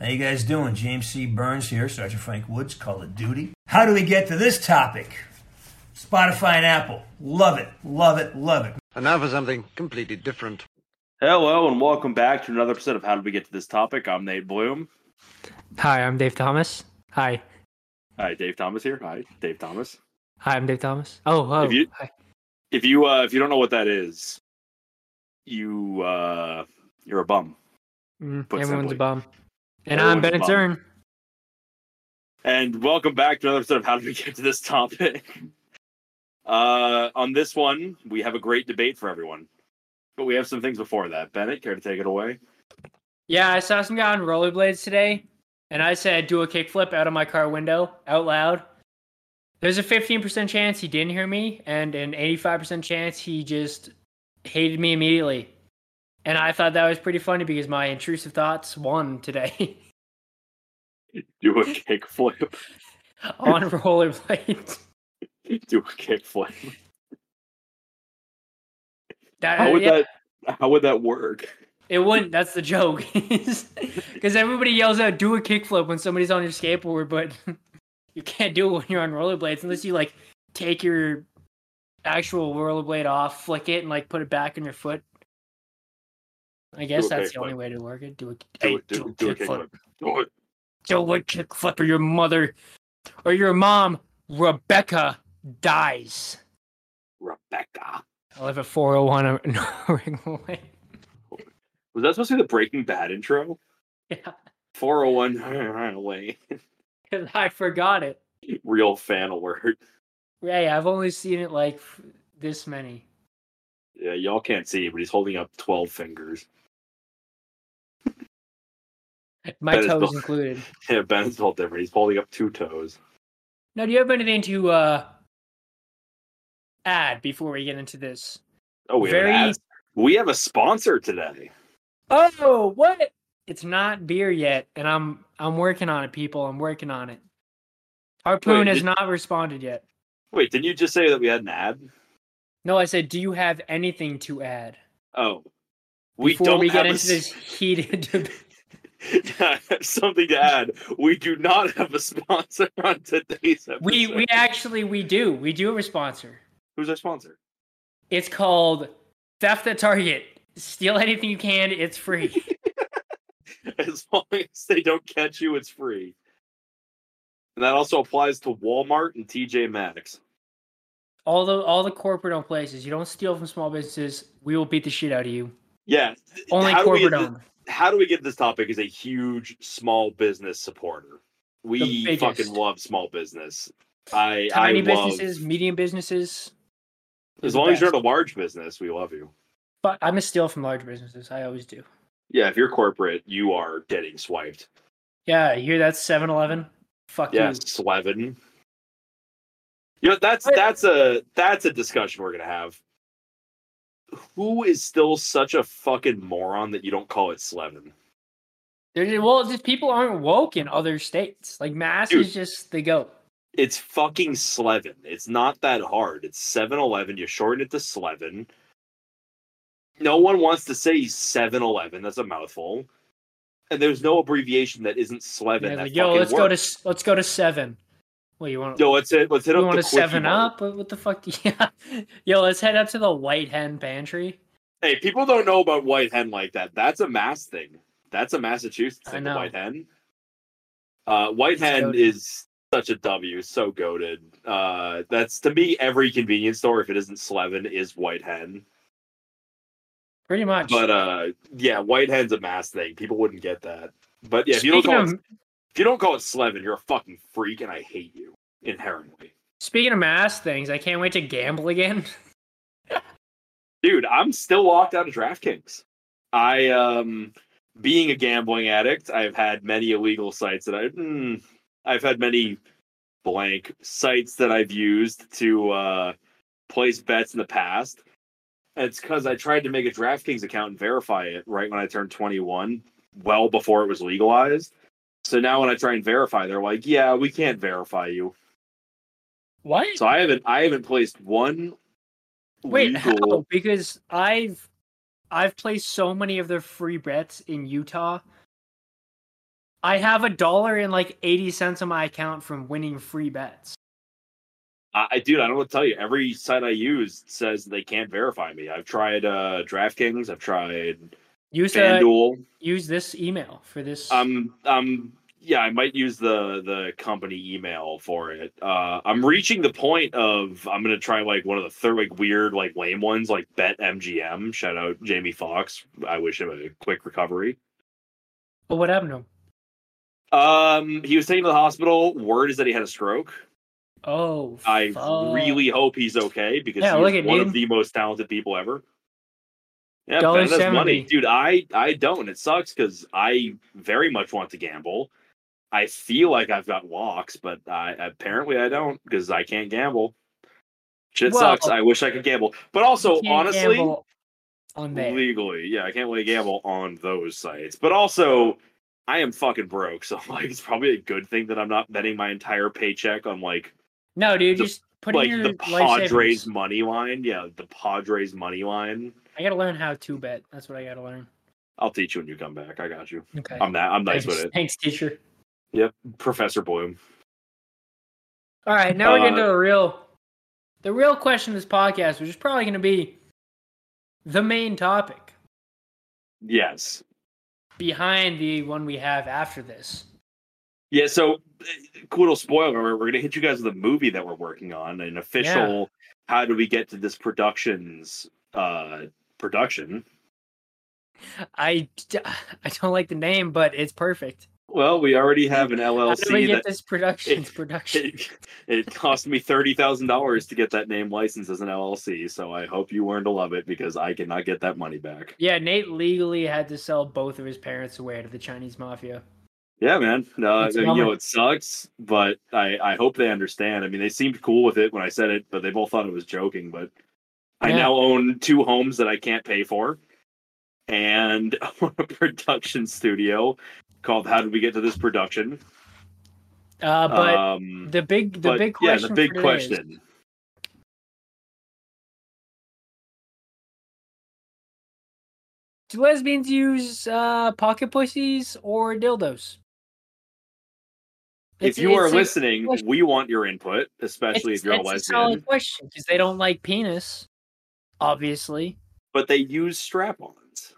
How you guys doing? James C. Burns here, Sergeant Frank Woods, Call of Duty. How do we get to this topic? Spotify and Apple. Love it, love it, love it. And now for something completely different. Hello and welcome back to another episode of How Did We Get to This Topic? I'm Nate Blum. Hi, I'm Dave Thomas. Hi. Hi, Dave Thomas here. Hi, Dave Thomas. Hi, I'm Dave Thomas. Oh, oh. If you- hi. If you uh, if you don't know what that is, you uh, you're a bum. Mm, everyone's simply. a bum. And Everyone's I'm Bennett. Zern. And welcome back to another episode of How Did We Get to This Topic? Uh, on this one, we have a great debate for everyone, but we have some things before that. Bennett, care to take it away? Yeah, I saw some guy on rollerblades today, and I said do a kickflip out of my car window out loud. There's a 15% chance he didn't hear me, and an 85% chance he just hated me immediately. And I thought that was pretty funny because my intrusive thoughts won today Do a kickflip. on rollerblades. Do a kickflip. That, How would yeah. that? How would that work? It wouldn't. That's the joke. Because everybody yells out, "Do a kickflip" when somebody's on your skateboard, but you can't do it when you're on rollerblades unless you like take your actual rollerblade off, flick it, and like put it back in your foot. I guess that's the kickflip. only way to work it. Do a Do it. Do, do, do a kickflip. kickflip. Do it. Do a kickflip, or your mother or your mom, Rebecca, dies. Rebecca. I live at 401 Ring Lane. Was that supposed to be the Breaking Bad intro? Yeah, 401 Lane. because I forgot it. Real fan alert. Yeah, yeah, I've only seen it like this many. Yeah, y'all can't see, but he's holding up 12 fingers. My is toes the- included. Yeah, Ben's all different. He's holding up two toes. Now, do you have anything to uh, add before we get into this? Oh, we have, Very- ad- we have a sponsor today. Oh, what? It's not beer yet, and I'm I'm working on it, people. I'm working on it. Harpoon Wait, has did- not responded yet. Wait, didn't you just say that we had an ad? No, I said, do you have anything to add Oh. We before don't we have get into this heated debate? I have something to add. We do not have a sponsor on today's episode. We we actually we do we do have a sponsor. Who's our sponsor? It's called Theft at Target. Steal anything you can. It's free. As long as they don't catch you, it's free. And that also applies to Walmart and TJ Maxx. all the all the corporate owned places. You don't steal from small businesses. We will beat the shit out of you. Yeah. Only we corporate owned. How do we get this topic as a huge small business supporter? We fucking love small business. I Tiny I love, businesses, medium businesses. as long as you're in a large business, we love you. But I'm a steal from large businesses. I always do. Yeah, if you're corporate, you are getting swiped. Yeah, you hear that 7-Eleven? Fuck Yeah, you. Slevin. You know, that's that's a that's a discussion we're gonna have. Who is still such a fucking moron that you don't call it Slevin? Well, just people aren't woke in other states. Like Mass Dude. is just the go. It's fucking Slevin. It's not that hard. It's 7-Eleven. You shorten it to Slevin. No one wants to say 7-Eleven. That's a mouthful. And there's no abbreviation that isn't Slevin. Yeah, that like, yo, let's go to let's go to seven. Well, you want Yo, let's hit let's hit you up want the to seven up? What what the fuck? Yeah. Yo, let's head up to the White Hen Pantry. Hey, people don't know about White Hen like that. That's a Mass thing. That's a Massachusetts thing. White Hen. Uh, White It's Hen goated. is such a W. So goaded. Uh, that's to me every convenience store if it isn't Slevin is White Hen. Pretty much. But uh, yeah, White Hen's a Mass thing. People wouldn't get that. But yeah, if you don't of if you don't call it Slevin, you're a fucking freak, and I hate you inherently. speaking of Mass things, I can't wait to gamble again. dude i'm still locked out of draftkings i um being a gambling addict i've had many illegal sites that i mm, i've had many blank sites that i've used to uh place bets in the past it's because i tried to make a draftkings account and verify it right when i turned 21 well before it was legalized so now when i try and verify they're like yeah we can't verify you What? so i haven't i haven't placed one Wait, legal how? Because I've I've placed so many of their free bets in Utah. I have a dollar and like 80 cents on my account from winning free bets. I, I dude, I don't want to tell you. Every site I use says they can't verify me. I've tried uh DraftKings. I've tried Use uh, FanDuel. use this email for this. Um, um, yeah, I might use the the company email for it. Uh, I'm reaching the point of I'm gonna try like one of the third like weird like lame ones like Bet MGM. Shout out Jamie Foxx. I wish him a quick recovery. but what happened to him? Um, he was taken to the hospital. Word is that he had a stroke. Oh, I fuck. really hope he's okay because Yeah, he's one of the most talented people ever. Yeah, Dollar Ben has money, dude. I I don't. It sucks because I very much want to gamble. I feel like I've got walks, but I apparently I don't because I can't gamble. Shit Well, sucks. I wish I could gamble, but also honestly, on there. legally, yeah, I can't really gamble on those sites. But also, I am fucking broke, so like it's probably a good thing that I'm not betting my entire paycheck on like No, dude, the- just put in like the Padres money line. Yeah, the Padres money line. I gotta learn how to bet. That's what I gotta learn. I'll teach you when you come back. I got you. Okay. I'm that. I'm nice thanks, with it. thanks, teacher. Yep, Professor Blum. All right, now we're getting to the real, the real question of this podcast, which is probably going to be the main topic Yes. behind the one we have after this. Yeah. So, cool little spoiler. We're, we're gonna hit you guys with a movie that we're working on, an official. How do we get to this production's uh production? I, I don't like the name, but it's perfect. Well, we already have an How do we get this production's production? it, it cost me thirty thousand dollars to get that name licensed as an LLC. So I hope you learn to love it because I cannot get that money back. Yeah, Nate legally had to sell both of his parents away to the Chinese mafia. Yeah, man. Uh, no, It's I a mean, you know it sucks, but I I hope they understand. I mean, they seemed cool with it when I said it, but they both thought it was joking. But I now own two homes that I can't pay for, and a production studio called "How Did We Get to This Production?" Uh, but um, the big, the but, big yeah, question. the big today is, question. do lesbians use uh, pocket pussies or dildos? If you are listening, question. we want your input, especially it's, if you're a it's lesbian. solid question because they don't like penis, obviously. but they use strap-ons.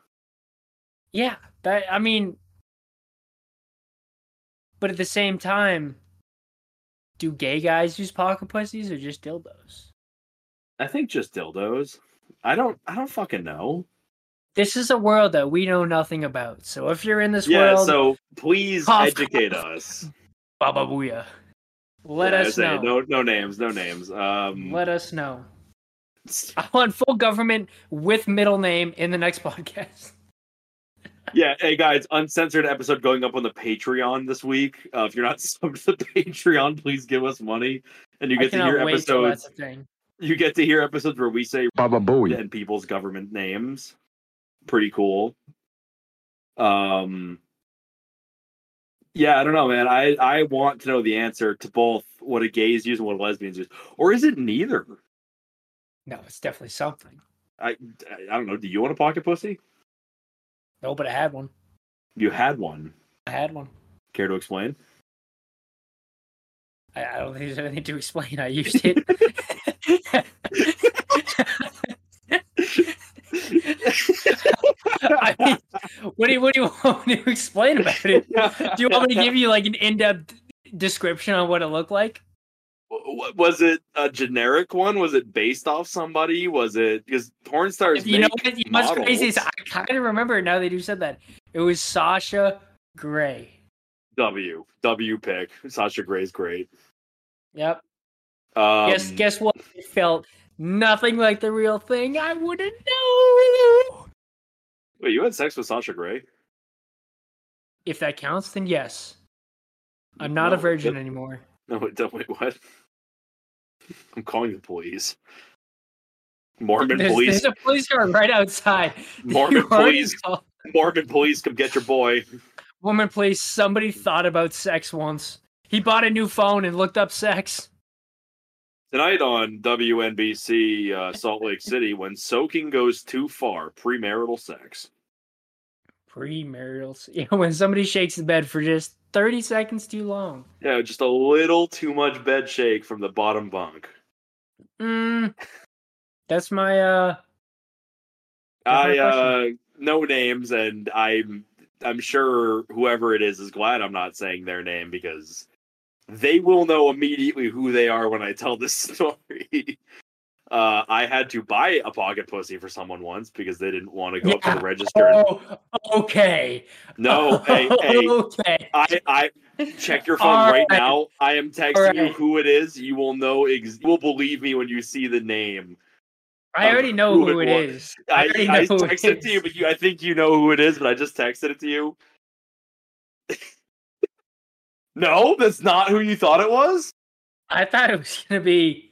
Yeah, that I mean, but at the same time, do gay guys use pocket pussies or just dildos? I think just dildos. I don't. I don't fucking know. This is a world that we know nothing about. So if you're in this Yeah. world, So please Cough, educate cough. us. Baba Booey. Let Yeah, us know. No, no names. No names. Um. Let us know. I want full government with middle name in the next podcast. Yeah. Hey guys, uncensored episode going up on the Patreon this week. Uh, if you're not subbed to the Patreon, please give us money, and you get to hear episodes. that's a thing. You get to hear episodes where we say Baba Booey. and people's government names. Pretty cool. Um Yeah, I don't know, man. I I want to know the answer to both what a gays use and what lesbians use. Or is it neither? No, it's definitely something. I I don't know. Do you want a pocket pussy? No, but I had one. You had one. I had one. Care to explain? I, I don't think there's anything to explain. I used it. I mean, what do you what do you want me to explain about it? Do you want me to give you like an in-depth description on what it looked like? Was it a generic one? Was it based off somebody? Was it because porn stars? You know make what? You know what's crazy is. I kind of remember now that you said that. It was Sasha Grey. W W pick. Sasha Grey's great. Yep. Um, guess guess what? It felt nothing like the real thing. I wouldn't know. Wait, you had sex with Sasha Grey? If that counts, then yes. I'm not No, a virgin that- anymore. No, wait, don't- wait, what? I'm calling the police. Mormon There's, police. there's a police car right outside. Mormon police. Mormon police, come get your boy. Woman, please. Somebody thought about sex once. He bought a new phone and looked up sex. Tonight on WNBC uh, Salt Lake City, when soaking goes too far, premarital sex. Premarital. Yeah, when somebody shakes the bed for just 30 seconds too long. Yeah, just a little too much bed shake from the bottom bunk. Mm, that's my uh. That's I my uh no names, and I'm I'm sure whoever it is is glad I'm not saying their name because they will know immediately who they are when I tell this story. Uh, I had to buy a pocket pussy for someone once because they didn't want to go up to the register. And, Oh, okay. no, hey, hey, okay. I, I check your phone right right. now. I am texting you who it is. You will know. Ex- you will believe me when you see the name. I already know who who it it is. I, already I who texted it to you, but you, I think you know who it is. But I just texted it to you. no, that's not who you thought it was. I thought it was gonna be.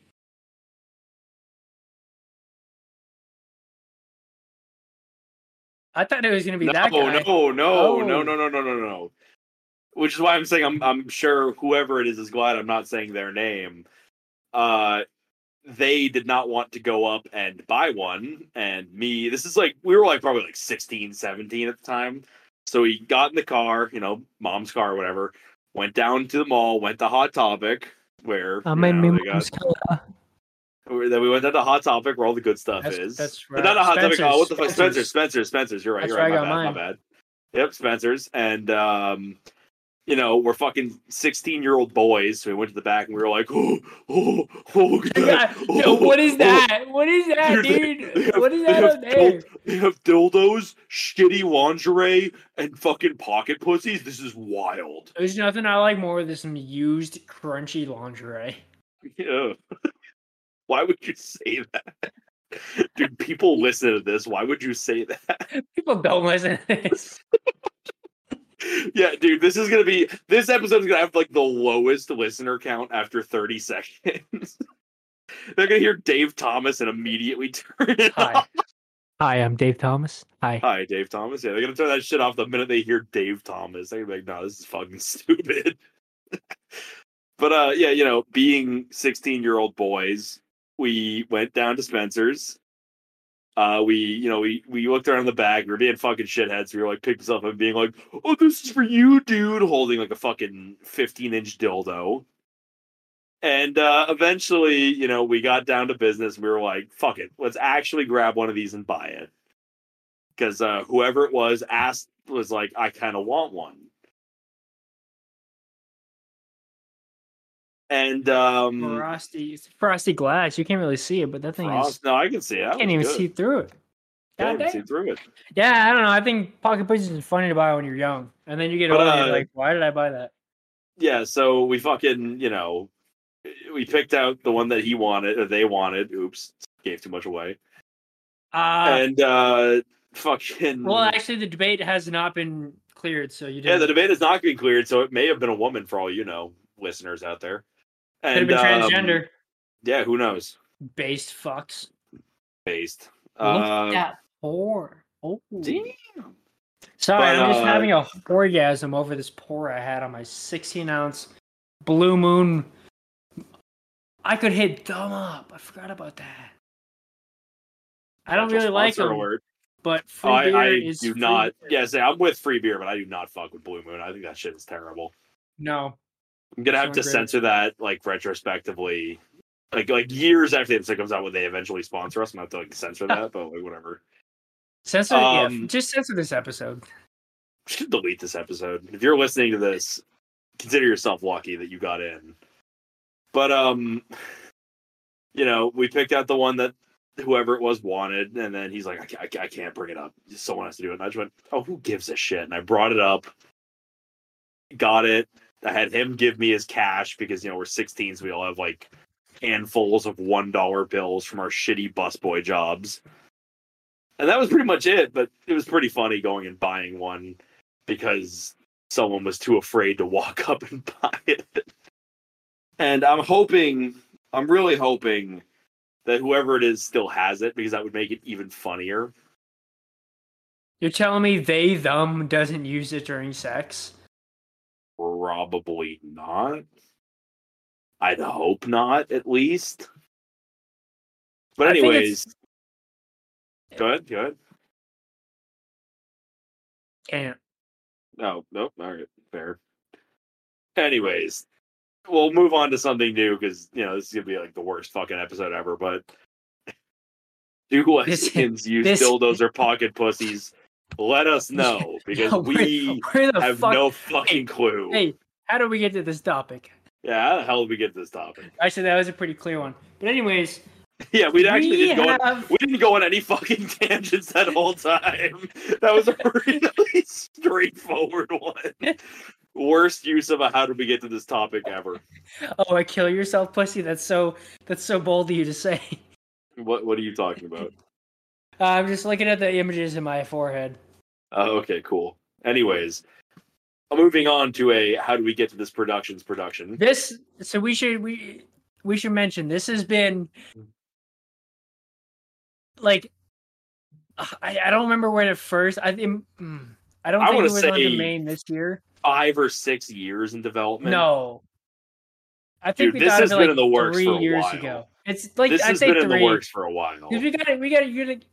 I thought it was gonna be no, that guy. no, no, no, Oh. no, no, no, no, no, no. Which is why I'm saying I'm I'm sure whoever it is is glad I'm not saying their name. Uh they did not want to go up and buy one and me this is like we were like probably like 16 17 at the time so we got in the car you know mom's car or whatever went down to the mall went to hot topic where I'm you in know, my they got- car. where- then we went down to Hot Topic where all the good stuff That's- is. that's But not a right. Hot Topic. Oh, what the fuck? Spencer's. Spencer's. Spencer's. Spencer's. You're right. That's you're right. My bad. My bad. Yep, Spencer's. And um, you know, we're fucking 16 year old boys. So we went to the back and we were like, oh, oh, oh look at that. Oh, yo, what is oh." that? What is that, Dude, they- dude? they have- what is that up there? They have dildos, shitty lingerie, and fucking pocket pussies. This is wild. There's nothing I like more than some used crunchy lingerie. Yeah. Why would you say that? Dude, people listen to this. Why would you say that? People don't listen to this. yeah, dude, this is gonna be this episode's gonna have like the lowest listener count after 30 seconds. They're gonna hear Dave Thomas and immediately turn it Hi. off. Hi, I'm Dave Thomas. Hi. Hi, Dave Thomas. Yeah, they're gonna turn that shit off the minute they hear Dave Thomas. They're gonna be like, no, this is fucking stupid. but uh yeah, you know, being 16 year old boys, we went down to Spencer's. Uh, we, you know, we we looked around the back. We were being fucking shitheads. We were like picking stuff up and being like, "Oh, this is for you, dude," holding like a fucking 15 inch dildo. And uh, eventually, you know, we got down to business. We were like, "Fuck it, let's actually grab one of these and buy it." Because uh, whoever it was asked was like, "I kind of want one." And um, Frosty, frosty glass. You can't really see it, but that thing Frost, no, I can see it. is. That can't even good. see through it. Yeah, I God can see through it. Yeah, I don't know. I think pocket pussies is funny to buy when you're young, and then you get older. uh, like, why did I buy that? yeah, so we fucking, you know, we picked out the one that he wanted or they wanted. Oops, gave too much away. Uh, and uh fucking well, actually, the debate has not been cleared, so you yeah, didn't. the debate is not being cleared, so it may have been a woman for all you know, listeners out there. Could have And been um, transgender yeah, who knows? based fucks. Based. Look Uh, at whore. Oh, damn. sorry, But, I'm just uh, having a orgasm over this pour I had on my 16 ounce Blue Moon. I could hit thumb up. I forgot about that. I don't really like them, alert. but free Oh, I, beer I is do free not. beer. Yeah, say I'm with free beer, but I do not fuck with Blue Moon. I think that shit is terrible. No, I'm gonna have to great. censor that like retrospectively, like like years after the episode comes out when they eventually sponsor us. I'm gonna have to like censor that, but like whatever. censor. yeah, Um, just censor this episode. should delete this episode. If you're listening to this, consider yourself lucky that you got in. But um, you know, we picked out the one that whoever it was wanted, and then he's like, I, I, I can't bring it up. Someone has to do it. And I just went, Oh, who gives a shit? And I brought it up, got it. I had him give me his cash because you know we're 16s. So we all have like handfuls of one dollar bills from our shitty busboy jobs. And that was pretty much it, but it was pretty funny going and buying one because someone was too afraid to walk up and buy it. And I'm hoping, I'm really hoping that whoever it is still has it because that would make it even funnier. You're telling me they them doesn't use it during sex? Probably not. I'd hope not, at least. But I think it's- anyways, go ahead, go ahead. can't. No, nope. All right, fair. Anyways, we'll move on to something new because you know this is gonna be like the worst fucking episode ever. But do This- Westskins use this- dildos or pocket pussies? Let us know because Where- we where have fuck? no fucking clue. Hey, how do we get to this topic? Yeah, how the hell did we get to this topic? Actually, that was a pretty clear one. But anyways, Yeah, we actually we didn't go. On, we didn't go on any fucking tangents that whole time. That was a really straightforward one. Worst use of a how did we get to this topic ever. oh, I kill yourself, pussy. That's so that's so bold of you to say. What what are you talking about? Uh, I'm just looking at the images in my forehead. Oh, okay, cool. Anyways, moving on to a how do we get to this productions production? This so we should we we should mention this has been like I, I don't remember when it first I think mm, I don't I think it was on the main this year. Five or six years in development. No. I think Dude, we this got has it been like in the works three for a years while. ago. It's like this I'd has say been in three. the works for a while. we got it. we got it. you got to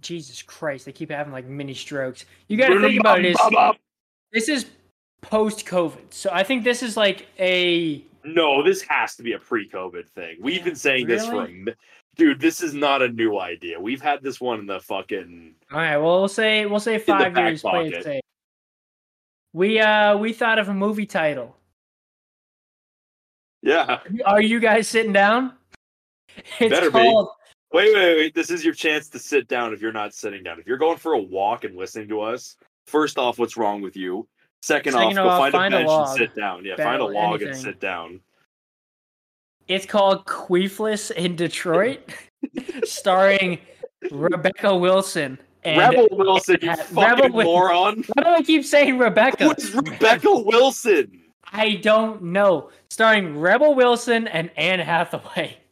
Jesus Christ, they keep having like mini strokes. You got to think about it is this is post COVID. So I think this is like a No, this has to be a pre-COVID thing. We've been saying this for Really? dude. This is not a new idea. We've had this one in the fucking. All right, well we'll say we'll say five years play it safe. We uh we thought of a movie title. Yeah. Are you guys sitting down? It's Better be. called Wait, wait, wait. This is your chance to sit down if you're not sitting down. If you're going for a walk and listening to us, first off, what's wrong with you? Second, Second off, go find, find a bench and sit down. Yeah, find a log and sit down. it's called Queefless in Detroit, starring Rebecca Wilson and Rebel Wilson, you fucking Wil- moron. Why do I keep saying Rebecca? Who's Rebecca Wilson? I don't know. Starring Rebel Wilson and Anne Hathaway.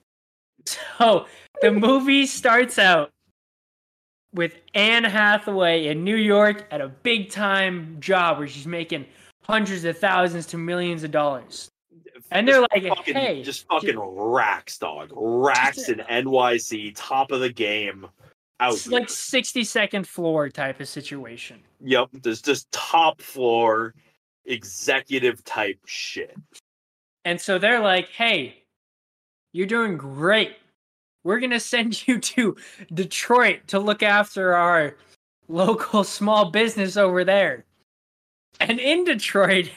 So the movie starts out with Anne Hathaway in New York at a big time job where she's making hundreds of thousands to millions of dollars. And they're like, fucking, hey, just fucking racks, dog. Racks in NYC, top of the game. Out. it's like 60 second floor type of situation. Yep, there's just top floor executive type shit. And so they're like, hey, you're doing great. We're going to send you to Detroit to look after our local small business over there. And in Detroit,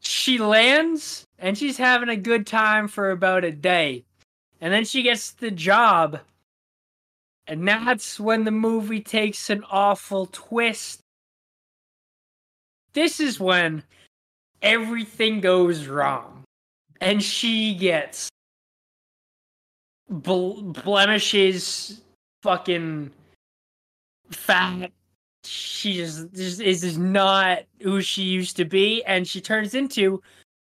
she lands and she's having a good time for about a day. And then she gets the job. And that's when the movie takes an awful twist. This is when everything goes wrong and she gets bl- blemishes fucking fat. Mm-hmm. She just, just is just not who she used to be and she turns into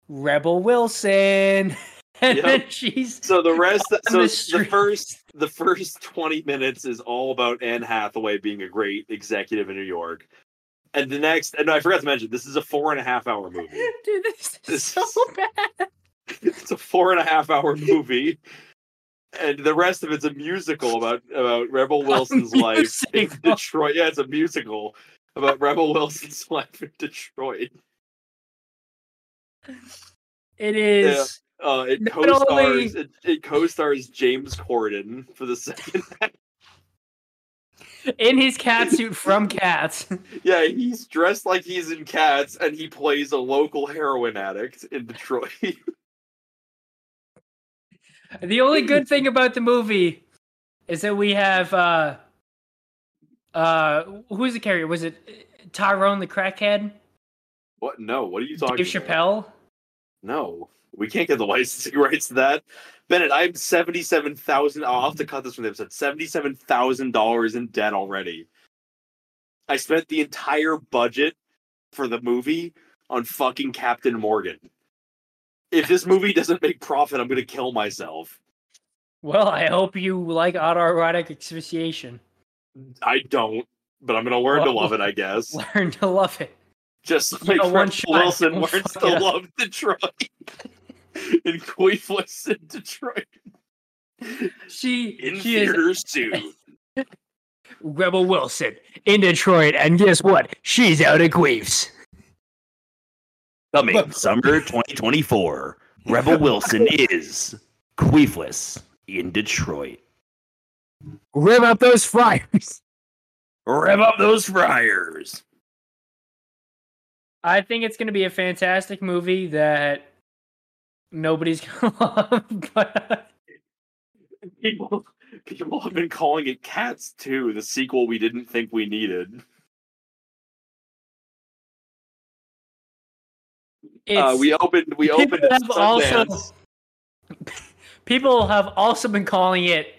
rebel wilson. And Yep. then she's So the rest, On so the the first, the first twenty minutes is all about Anne Hathaway being a great executive in New York, and the next, and I forgot to mention, this is a four and a half hour movie. dude this is This so is- bad. it's a four and a half hour movie, and the rest of it's a musical about about Rebel Wilson's life in. Detroit. Yeah, it's a musical about Rebel Wilson's life in Detroit. it is Uh, it co-stars only- it, it co-stars James Corden for the second. in his cat suit from cats yeah, he's dressed like he's in Cats, and he plays a local heroin addict in Detroit. The only good thing about the movie is that we have uh uh who's the carrier? Was it Tyrone the crackhead? what? No, what are you talking Dave about? Chappelle? No, we can't get the licensing rights to that. Bennett, I'm seventy-seven thousand. I'll have to cut this from the episode. Seventy-seven thousand dollars in debt already. I spent the entire budget for the movie on fucking Captain Morgan. If this movie doesn't make profit, I'm gonna kill myself. Well, I hope you like autoerotic asphyxiation. I don't, but I'm gonna learn to love it. I guess. Learn to love it. Just You like know, one Rebel Wilson learns to up. love Detroit. in Queefless in Detroit. She In she is too. Rebel Wilson in Detroit, and guess what? She's out of queefs. Coming summer 2024, Rebel Wilson is queefless in Detroit. Rev up those fryers. Rev up those fryers. I think it's going to be a fantastic movie that nobody's going to love. But People, people have been calling it Cats 2, the sequel we didn't think we needed. Uh, we opened. We People opened. have also- people have also been calling it.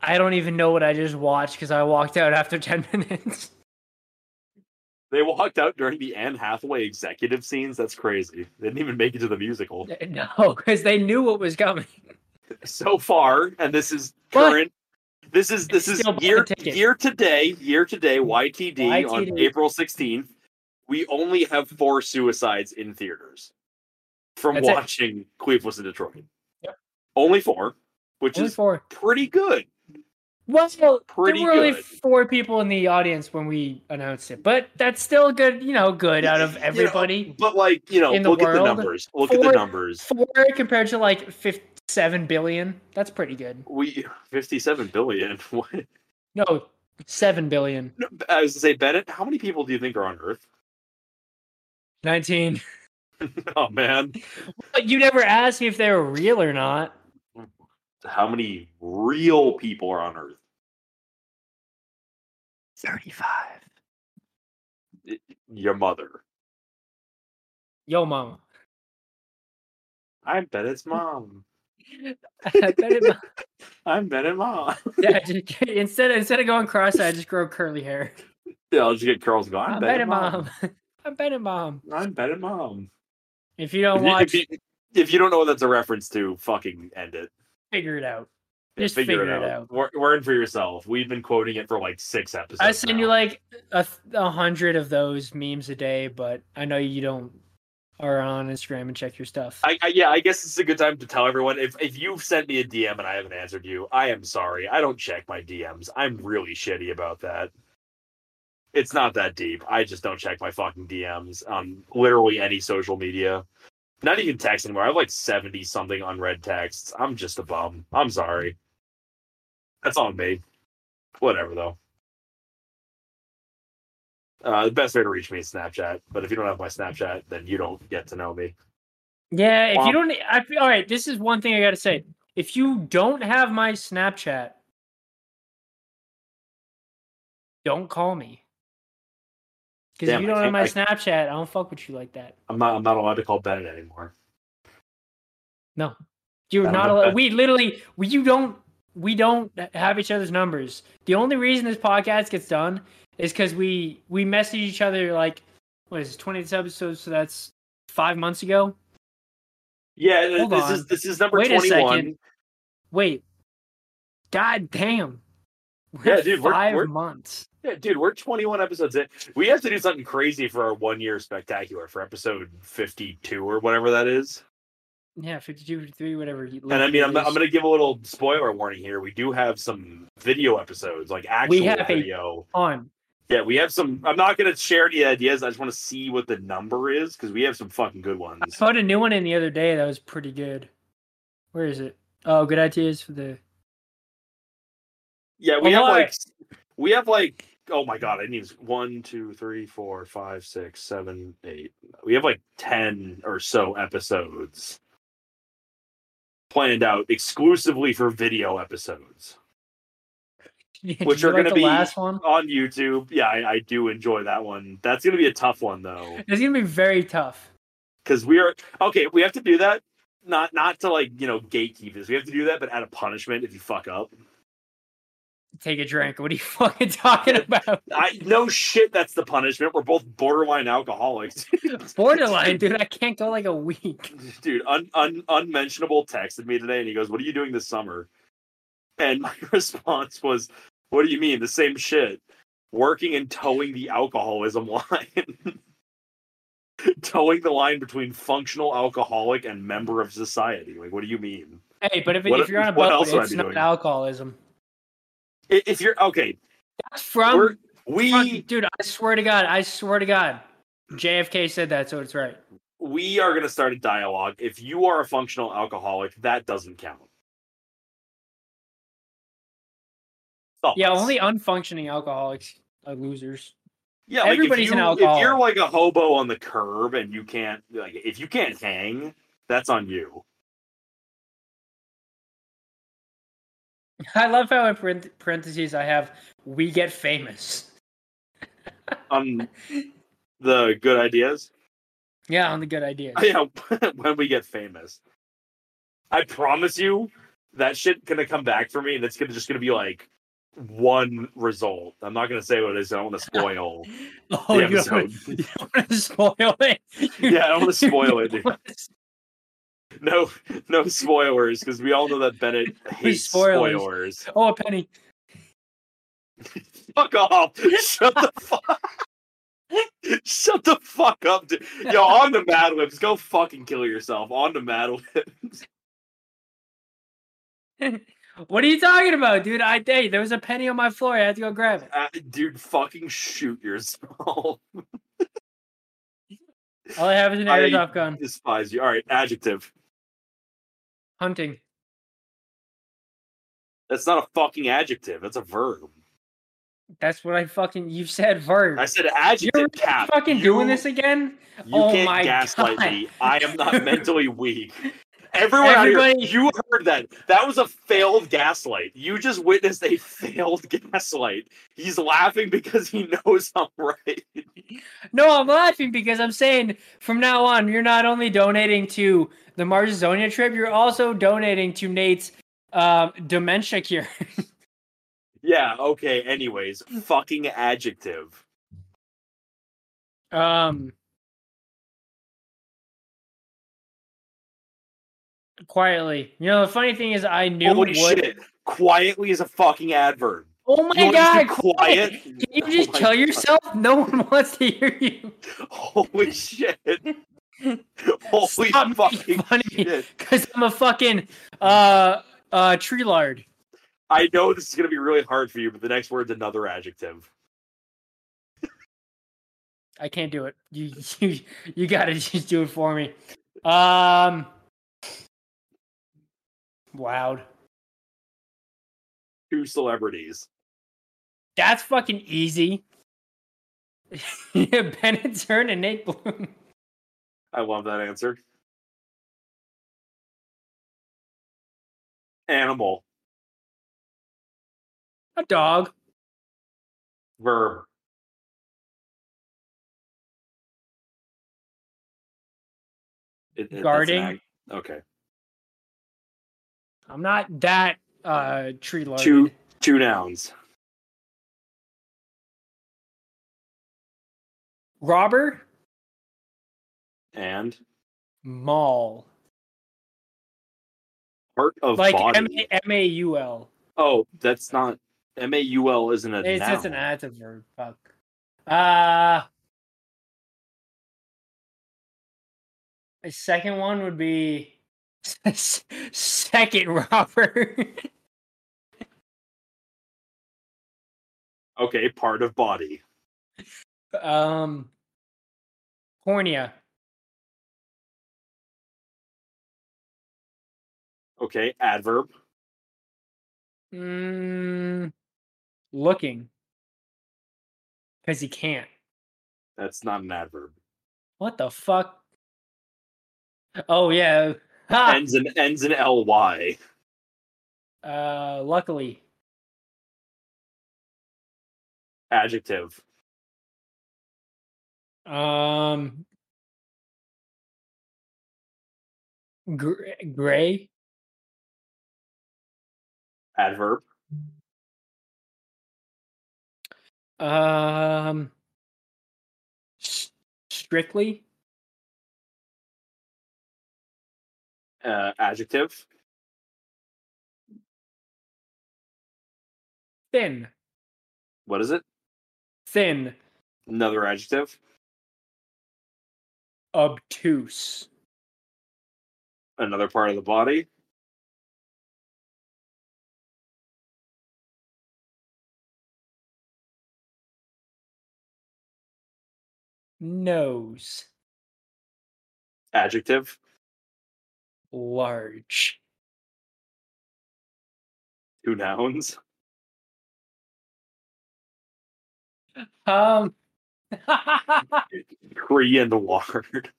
I don't even know what I just watched because I walked out after 10 minutes. They walked out during the Anne Hathaway executive scenes. That's crazy. They didn't even make it to the musical No, because they knew what was coming. so far, and this is But- current. This is this is year year today, year to day YTD, on April sixteenth. We only have four suicides in theaters from That's it. watching Queefless in Detroit. Yep. Only four, which Only is four. pretty good. Well, Pretty there were only four people in the audience when we announced it, but that's still good. You know, good out of You know, everybody. but like you know, look at the world, numbers. Look at the numbers. Four compared to like fifty-seven billion. That's pretty good. We fifty-seven billion. What? No, seven billion. No, I was to say, Bennett, how many people do you think are on Earth? Nineteen. Oh man, But you never asked me if they were real or not. how many real people are on Earth? Thirty-five. Your mother. Yo, mama. I bet it's mom. I bet it- I'm Bennett mom. yeah, just, instead instead of going cross-eyed, just grow curly hair. Yeah, I'll just get curls and go. I'm, I'm Bennett Bennett mom. mom. I'm Bennett mom. I'm Bennett mom. If you don't watch, if, you, if you don't know what that's a reference to, fucking end it. figure it out. Yeah, Just figure it out. Wor- Word for yourself. We've been quoting it for like six episodes. I send now. you like a, a hundred of those memes a day, but I know you don't are on Instagram and check your stuff. I, I yeah, I guess it's a good time to tell everyone if if you've sent me a DM and I haven't answered you, I am sorry. I don't check my DMs. I'm really shitty about that. It's not that deep. I just don't check my fucking DMs on literally any social media. Not even text anymore. I have like 70 something unread texts. I'm just a bum. I'm sorry. That's on me. Whatever though. Uh, the best way to reach me is Snapchat, but if you don't have my Snapchat, then you don't get to know me. yeah, if you don't, I, all right. This is one thing I got to say. If you don't have my Snapchat, don't call me. Because if you don't have my I- Snapchat, I don't fuck with you like that. I'm not. I'm not allowed to call Bennett anymore. No, you're not allowed. We literally, we you don't, we don't have each other's numbers. The only reason this podcast gets done is because we we message each other like, what is it, 20 episodes? So that's five months ago. Yeah, Hold this on. is this is number Wait a 21. second. Wait, god damn. We're Yeah, dude, we're- 5 we're- months. Yeah, dude, we're 21 episodes in. We have to do something crazy for our one year spectacular for episode 52 or whatever that is. Yeah, 52, 53, whatever. And I mean, I'm, I'm going to give a little spoiler warning here. We do have some video episodes, like actual have video. on. Yeah, we have some. I'm not going to share any ideas. I just want to see what the number is because we have some fucking good ones. I put a new one in the other day that was pretty good. Where is it? Oh, good ideas for the. Yeah, we Well, have like we have like oh my god, I need one, two, three, four, five, six, seven, eight. We have like ten or so episodes planned out exclusively for video episodes Did Which are like gonna the be- last one. on YouTube. Yeah, I, I do enjoy that one. That's gonna be a tough one though, It's gonna be very tough. because we are okay. We have to do that. Not not to like you know gatekeep this. We have to do that, but at a punishment if you fuck up. Take a drink. What are you fucking talking about? I no shit. That's the punishment. We're both borderline alcoholics. Borderline, dude. I can't go like a week. dude un, un, unmentionable texted me today and he goes what are you doing this summer and my response was what do you mean the same shit working and toeing the alcoholism line toeing the line between functional alcoholic and member of society like what do you mean Hey, but if, if you're on a what boat, else would I it's not alcoholism. If you're okay, That's from we Fuck, dude, I swear to God, I swear to God, JFK said that, so it's right. we are gonna start a dialogue. If you are a functional alcoholic, that doesn't count. Thoughts? Yeah, only unfunctioning alcoholics are losers. Yeah, like Everybody's if an you, If you're like a hobo on the curb and you can't, like, if you can't hang, that's on you. I love how in parentheses I have "we get famous." On the good ideas. Yeah, on the good ideas. Yeah, when we get famous, I promise you that shit gonna come back for me, and it's gonna just gonna be like one result. I'm not gonna say what it is. I don't want to spoil oh, the you episode. don't, you don't want to spoil it. Yeah, I don't wanna spoil it, You dude. Don't wanna s- no, no spoilers because we all know that Bennett hates Spoilers. spoilers. Oh, a penny. Fuck off! Shut the fuck. Shut the fuck up, dude. Yo, on the Mad Libs, go fucking kill yourself. On the Mad Libs. What are you talking about, dude? I hey, there was a penny on my floor. I had to go grab it. Uh, dude, fucking shoot yourself. All I have is an airsoft gun. Despise you. All right, adjective. Hunting. That's not a fucking adjective. That's a verb. That's what I fucking. You said verb. I said adjective. You're Cap. fucking You- doing this again? You Oh can't my gaslight God. me. I am not mentally weak. Everyone Everybody- here, you heard that. That was a failed gaslight. You just witnessed a failed gaslight. He's laughing because he knows I'm right. No, I'm laughing because I'm saying from now on, you're not only donating to the Marzonia trip, you're also donating to Nate's um, dementia cure. Yeah, okay, anyways. Fucking adjective. um, quietly. You know, the funny thing is, I knew Holy what. shit. Quietly is a fucking adverb. Oh my You want me to god! quiet? Can you Oh just my kill God. yourself? No one wants to hear you. Holy shit. Holy Stop fucking funny. shit. Because I'm a fucking uh uh tree lard. I know this is gonna be really hard for you, but the next word's another adjective. I can't do it. You you you gotta just do it for me. Um Loud. Two celebrities. That's fucking easy. Bennett Turn and Nate Blum. I love that answer. Animal. A dog. Verb. It- it- Guarding. ag- Okay. I'm not that uh tree lard. Two two nouns. Robber And Mall. part of Like body. M A U L. oh, that's not M A U L isn't a It's noun. just an adjective verb. Fuck. Uh a second one would be second robber. Okay, part of body. um cornea. Okay, adverb. Mm, looking. Because he can't. That's not an adverb. What the fuck? Oh yeah. Ha! Ends in ends in L Y. Uh luckily. Adjective. Um gr- gray. Adverb. Um strictly. uh, adjective. Thin. What is it? Thin. Another adjective. Obtuse. Another part of the body. Nose. Adjective. Large. Two nouns. Um. Tree and lard.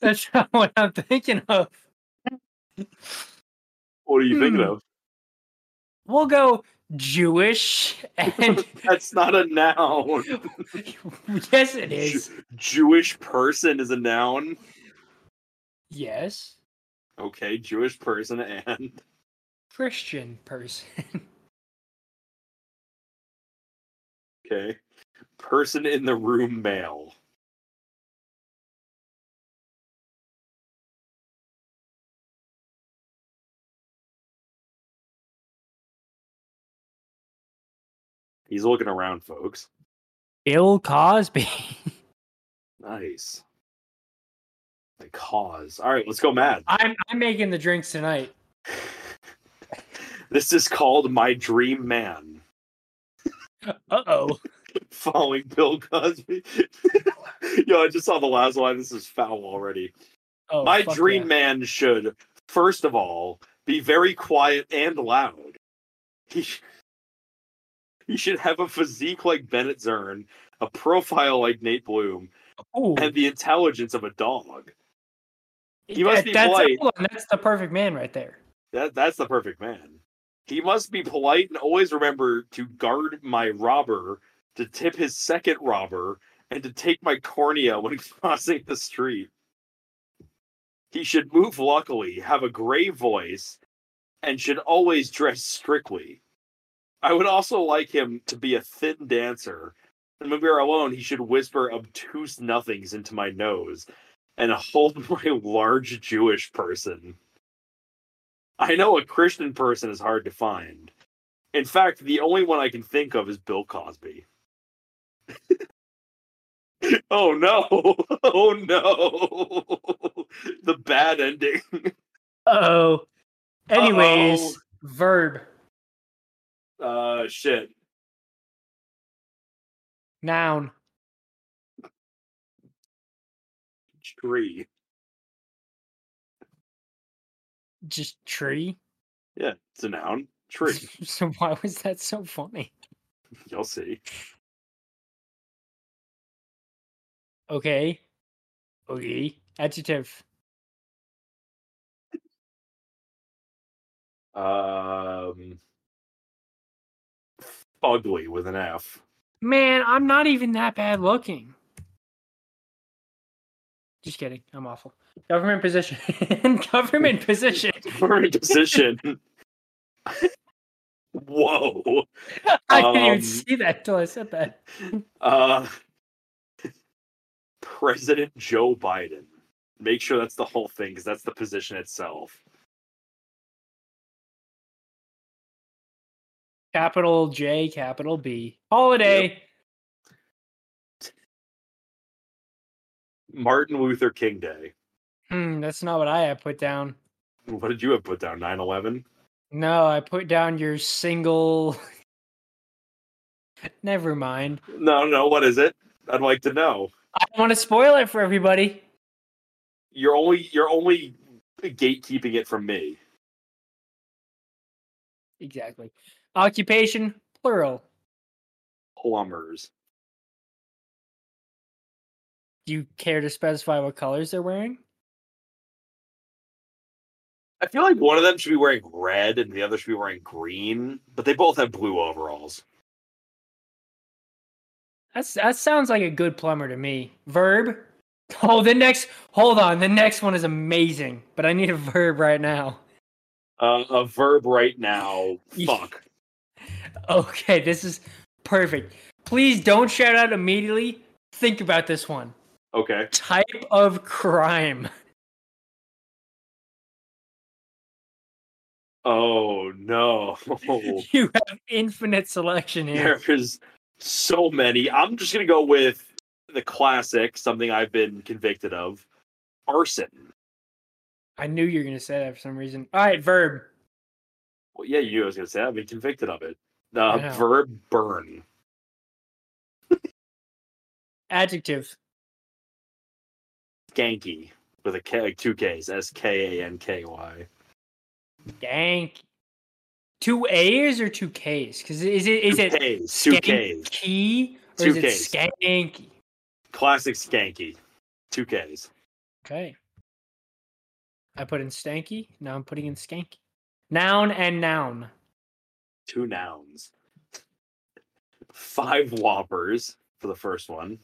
That's not what I'm thinking of. What are you thinking Hmm. of? We'll go Jewish and That's not a noun. yes, it is. Jewish person is a noun. Yes, Okay, Jewish person and Christian person. okay. Person in the room male. He's looking around, folks. Bill Cosby. Nice. The cause. All right, let's go mad. I'm I'm making the drinks tonight. This is called My Dream Man. Uh oh. Following Bill Cosby. Yo, I just saw the last line. This is foul already. Oh, My dream yeah. man should, first of all, be very quiet and loud. He, he should have a physique like Bennett Zern, a profile like Nate Blum, Ooh, and the intelligence of a dog. he must that- be that's, polite. on, that's the perfect man right there. That that's the perfect man. He must be polite and always remember to guard my robber, to tip his second robber, and to take my cornea when crossing the street. He should move luckily, have a grave voice, and should always dress strictly. I would also like him to be a thin dancer. And when we are alone, he should whisper obtuse nothings into my nose and hold my large Jewish person. I know a Christian person is hard to find. In fact, the only one I can think of is Bill Cosby. oh no! Oh no! the bad ending. Oh. Anyways, Uh-oh. verb Uh, shit. noun Tree. just tree. Yeah, it's a noun. Tree. so why was that so funny? You'll see. Okay. Okay. Adjective. Um, ugly with an F. Man, I'm not even that bad looking. Just kidding. I'm awful. Government position. Government position. Current position. Whoa. I didn't Um, even see that until I said that. Uh, President Joe Biden. Make sure that's the whole thing because that's the position itself. Capital J, capital B. Holiday. Martin Luther King Day. Hmm, that's not what I have put down. What did you have put down? 9 11? No, I put down your single. Never mind. No, no, what is it? I'd like to know. I don't want to spoil it for everybody. You're only you're only gatekeeping it from me. Exactly. Occupation, plural. Plumbers. Do you care to specify what colors they're wearing? I feel like one of them should be wearing red and the other should be wearing green, but they both have blue overalls. That's that sounds like a good plumber to me. Verb. Oh, the next. Hold on. The next one is amazing, but I need a verb right now. Uh, a verb right now. Fuck. Okay, this is perfect. Please don't shout out immediately. Think about this one. Okay. Type of crime. Oh no. You have infinite selection here. There's so many. I'm just gonna go with the classic, something I've been convicted of. Arson. I knew you were going to say that for some reason. All right, verb. Well, yeah, you I was gonna say that. I've been convicted of it. Uh, know. verb burn. Adjective. Skanky with a K, like two Ks. S K A N K Y. Dank. Two A's or two K's? Because is it is Two it Ks. Two Ks. skanky or Two is it Ks. skanky? Classic skanky. Two Ks. Okay. I put in stanky. Now I'm putting in skanky. Noun and noun. Two nouns. Five whoppers for the first one.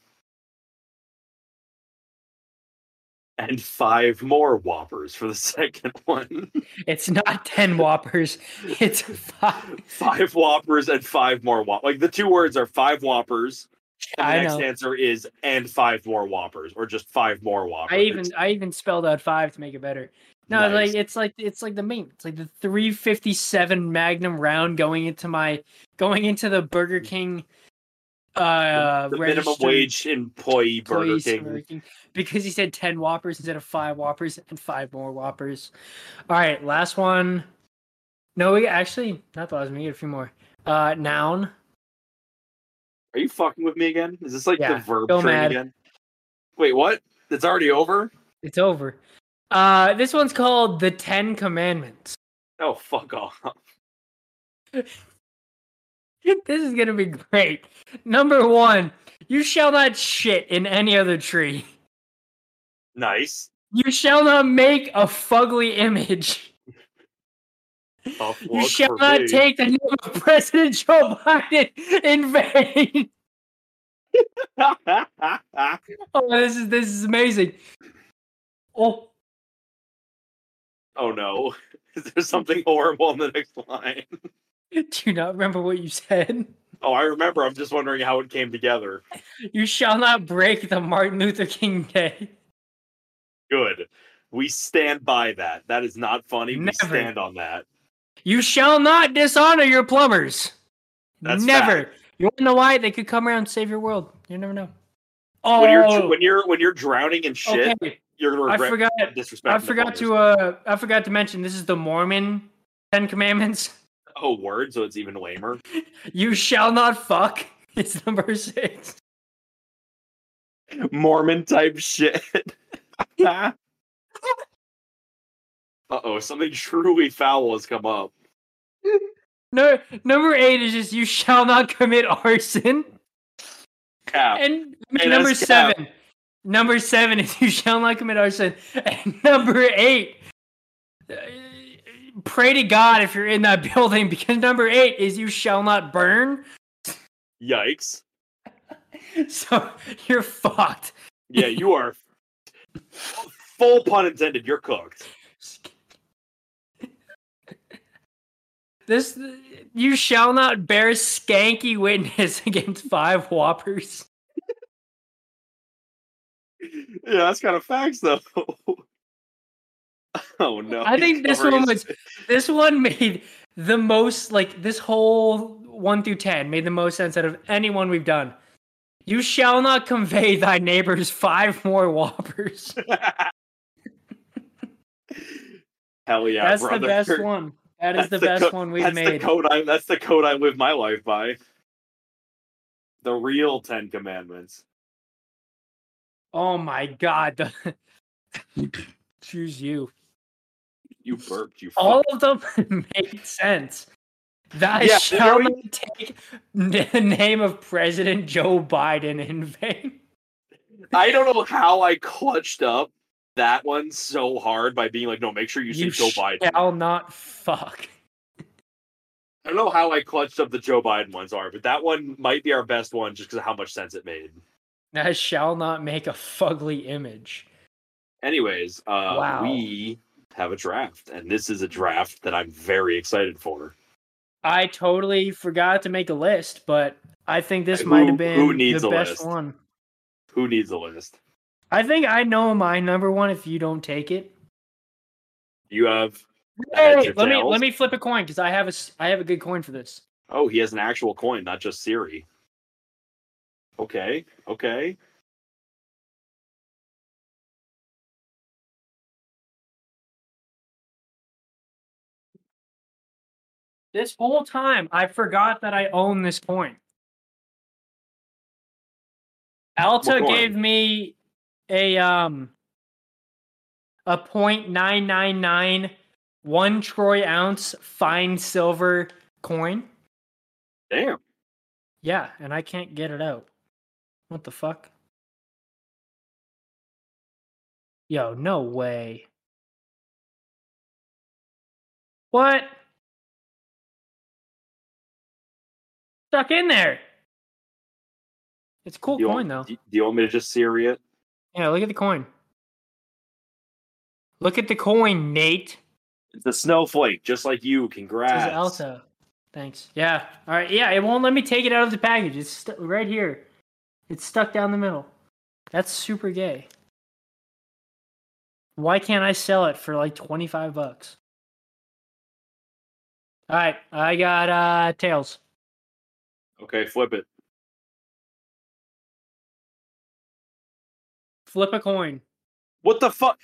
And five more whoppers for the second one. It's not ten whoppers. It's five. five whoppers and five more whoppers. Like the two words are five whoppers. And the I next know. answer is and five more whoppers, or just five more whoppers. I even I even spelled out five to make it better. No, Nice. like it's like it's like the main. It's like the 357 Magnum round going into my going into the Burger King. Uh, the minimum wage employee Burger King. Burger King, because he said 10 Whoppers instead of five Whoppers and five more Whoppers. All right, last one. No, we actually not the last one. We get a few more. Uh, noun. Are you fucking with me again? Is this like Yeah, the verb train mad. again? Wait, what? It's already over? It's over. Uh, this one's called the Ten Commandments. Oh, fuck off. This is gonna be great. Number one, you shall not shit in any other tree. Nice. You shall not make a fugly image. You shall not me. take the name of President Joe Biden in vain. Oh, this is this is amazing. Oh, oh no. Is there something horrible in the next line? do you not remember what you said? Oh, I remember. I'm just wondering how it came together. You shall not break the Martin Luther King Day. Good. We stand by that. That is not funny. We stand on that. You shall not dishonor your plumbers. That's Never. fact. You want to know why? They could come around and save your world. You never know. Oh, When you're oh. when you're when you're drowning in shit, okay. You're gonna I forgot. I forgot to. Uh, I forgot to mention. This is the Mormon Ten Commandments. Oh, word. So it's even lamer. You shall not fuck. It's number six. Mormon type shit. uh oh, something truly foul has come up. No, number eight is just you shall not commit arson. Cap. And Hey, number seven, cap. Number seven is you shall not commit arson. And number eight, uh, pray to God if you're in that building because number eight is you shall not burn. Yikes. So you're fucked. Yeah, you are full pun intended, you're cooked. This you shall not bear skanky witness against five whoppers. Yeah, that's kind of facts though. oh no. I think this one was this one made the most like this whole one through ten made the most sense out of any one we've done. You shall not convey thy neighbors five more whoppers. Hell yeah, That's brother. the best one. That is That's the best co- one we've that's made. The code I, that's the code I live my life by. The real Ten Commandments. Oh my god. Choose you. You burped, you All fuck. of them make sense. That Yeah, shall there we- take the name of President Joe Biden in vain. I don't know how I clutched up that one so hard by being like, no, make sure you say You Joe Biden. shall not fuck. I don't know how I clutched up the Joe Biden ones are, but that one might be our best one just because of how much sense it made. Thou shall not make a fugly image. Anyways, uh, Wow. we have a draft, and this is a draft that I'm very excited for. I totally forgot to make a list, but I think this Who- might have been who needs the a best list? one. Who needs a list? I think I know my number one if you don't take it. You have. Hey, let me let me flip a coin because I have a I have a good coin for this. Oh, he has an actual coin, not just Siri. Okay, okay. This whole time I forgot that I own this coin. Alta gave me a um a point nine nine nine one troy ounce fine silver coin. Damn. Yeah, and I can't get it out. What the fuck? Yo, no way. What? Stuck in there. It's a cool Do coin want, though. do you want me to just Siri it? Yeah, look at the coin. Look at the coin, Nate. It's a snowflake, just like you. Congrats. Alta. Thanks. Yeah. All right. Yeah, it won't let me take it out of the package. It's stu- right here. It's stuck down the middle. That's super gay. Why can't I sell it for like 25 bucks? All right, I got uh tails. Okay, flip it. Flip a coin. What the fuck?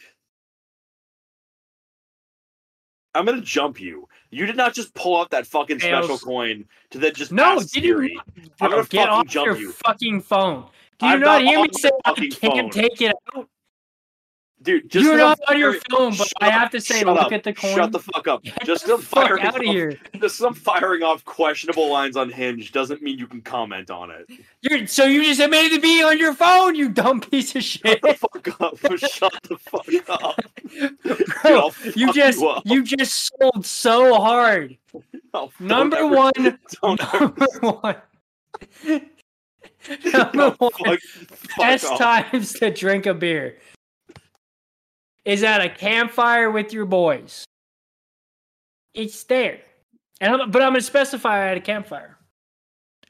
I'm gonna jump you. You did not just pull out that fucking special Tails. coin to then just No, did you Siri. not? I'm gonna Get fucking off jump your you. fucking phone. Do you I'm not not hear me say I fucking can't phone. take it out? Dude, just You're not on your phone, but I have to say, look up, at the coin. Shut the fuck up. Get Just the some fuck firing out of off- here. Just some firing off questionable lines on Hinge doesn't mean you can comment on it. You're so you just admitted to be on your phone, you dumb piece of shit. Shut the fuck up. Shut the fuck up. Bro, I'll you just you you just sold so hard. Don't Number ever- one, Don't number one. number one. fuck, fuck Best off. times to drink a beer is at a campfire with your boys. It's there, and I'm, but I'm gonna specify at a campfire.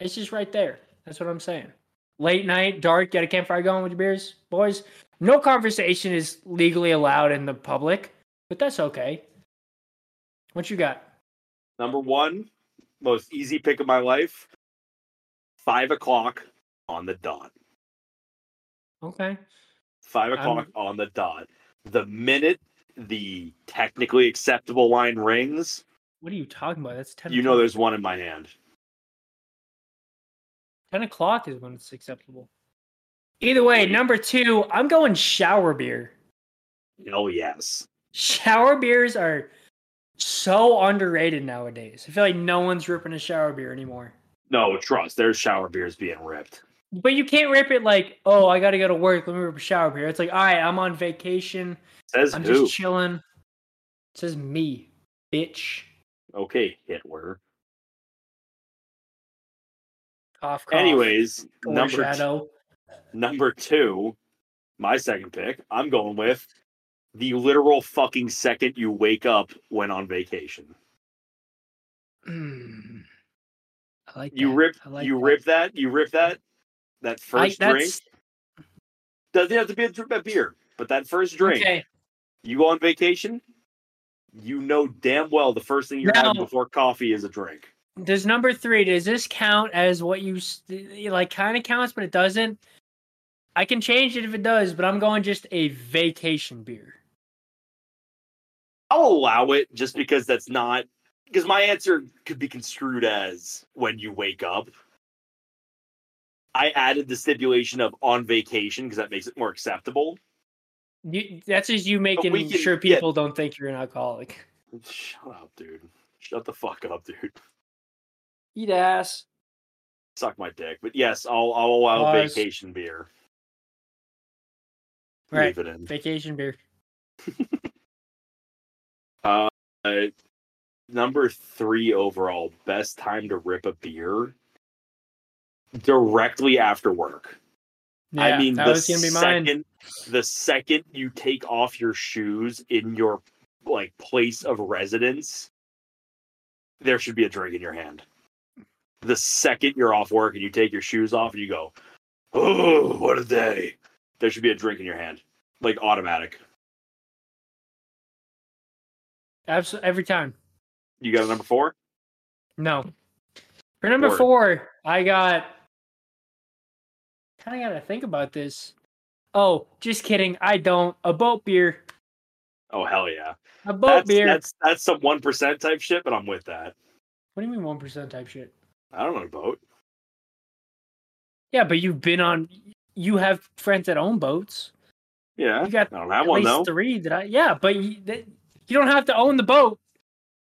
It's just right there. That's what I'm saying. Late night, dark, get a campfire going with your beers, boys. No conversation is legally allowed in the public, but that's okay. What you got? Number one, most easy pick of my life. Five o'clock on the dot. Okay. 5 Um, o'clock on the dot. The minute the technically acceptable line rings, What are you talking about? That's ten. you know there's one in my hand. ten o'clock is when it's acceptable. Either way, number two, I'm going shower beer. Oh yes. Shower beers are so underrated nowadays. I feel like no one's ripping a shower beer anymore. No, trust. There's shower beers being ripped. But you can't rip it like, oh, I got to go to work. Let me rip a shower beer. It's like, all right, I'm on vacation. Says I'm who? just chilling. It says me, bitch. okay, Hitler. Cough, cough. Anyways, number shadow. number two, my second pick. I'm going with the literal fucking second you wake up when on vacation. Mm. I like You that. rip I like you that. rip that you rip that that I- first drink doesn't have to be a, beer, but that first drink. Okay. You go on vacation, you know damn well the first thing you're having before coffee is a drink. Does number three, does this count as what you like kind of counts, but it doesn't? I can change it if it does, but I'm going just a vacation beer. I'll allow it just because that's not because my answer could be construed as when you wake up. I added the stipulation of on vacation because that makes it more acceptable. You, that's just you making can- sure yeah. people don't think you're an alcoholic. Shut up, dude. Shut the fuck up, dude. Eat ass. Suck my dick. But yes, I'll I'll allow Pause. vacation beer. Right. Leave it in. Vacation beer. Uh, number three overall, best time to rip a beer directly after work. I mean, the was gonna mine. second the second you take off your shoes in your like place of residence, there should be a drink in your hand. The second you're off work and you take your shoes off and you go, "Oh, what a day!" There should be a drink in your hand, like automatic. Absolutely every time. You got a number four? No. For number Word. four, I got. Kind of got to think about this. Oh, just kidding. I don't. A boat beer. Oh hell yeah! A boat That's beer. that's that's some one percent type shit, but I'm with that. What do you mean one percent type shit? I don't know boat. Yeah, but you've been on. you have friends that own boats. Yeah, You got I don't have at one least though. three that I yeah, but you, that, you don't have to own the boat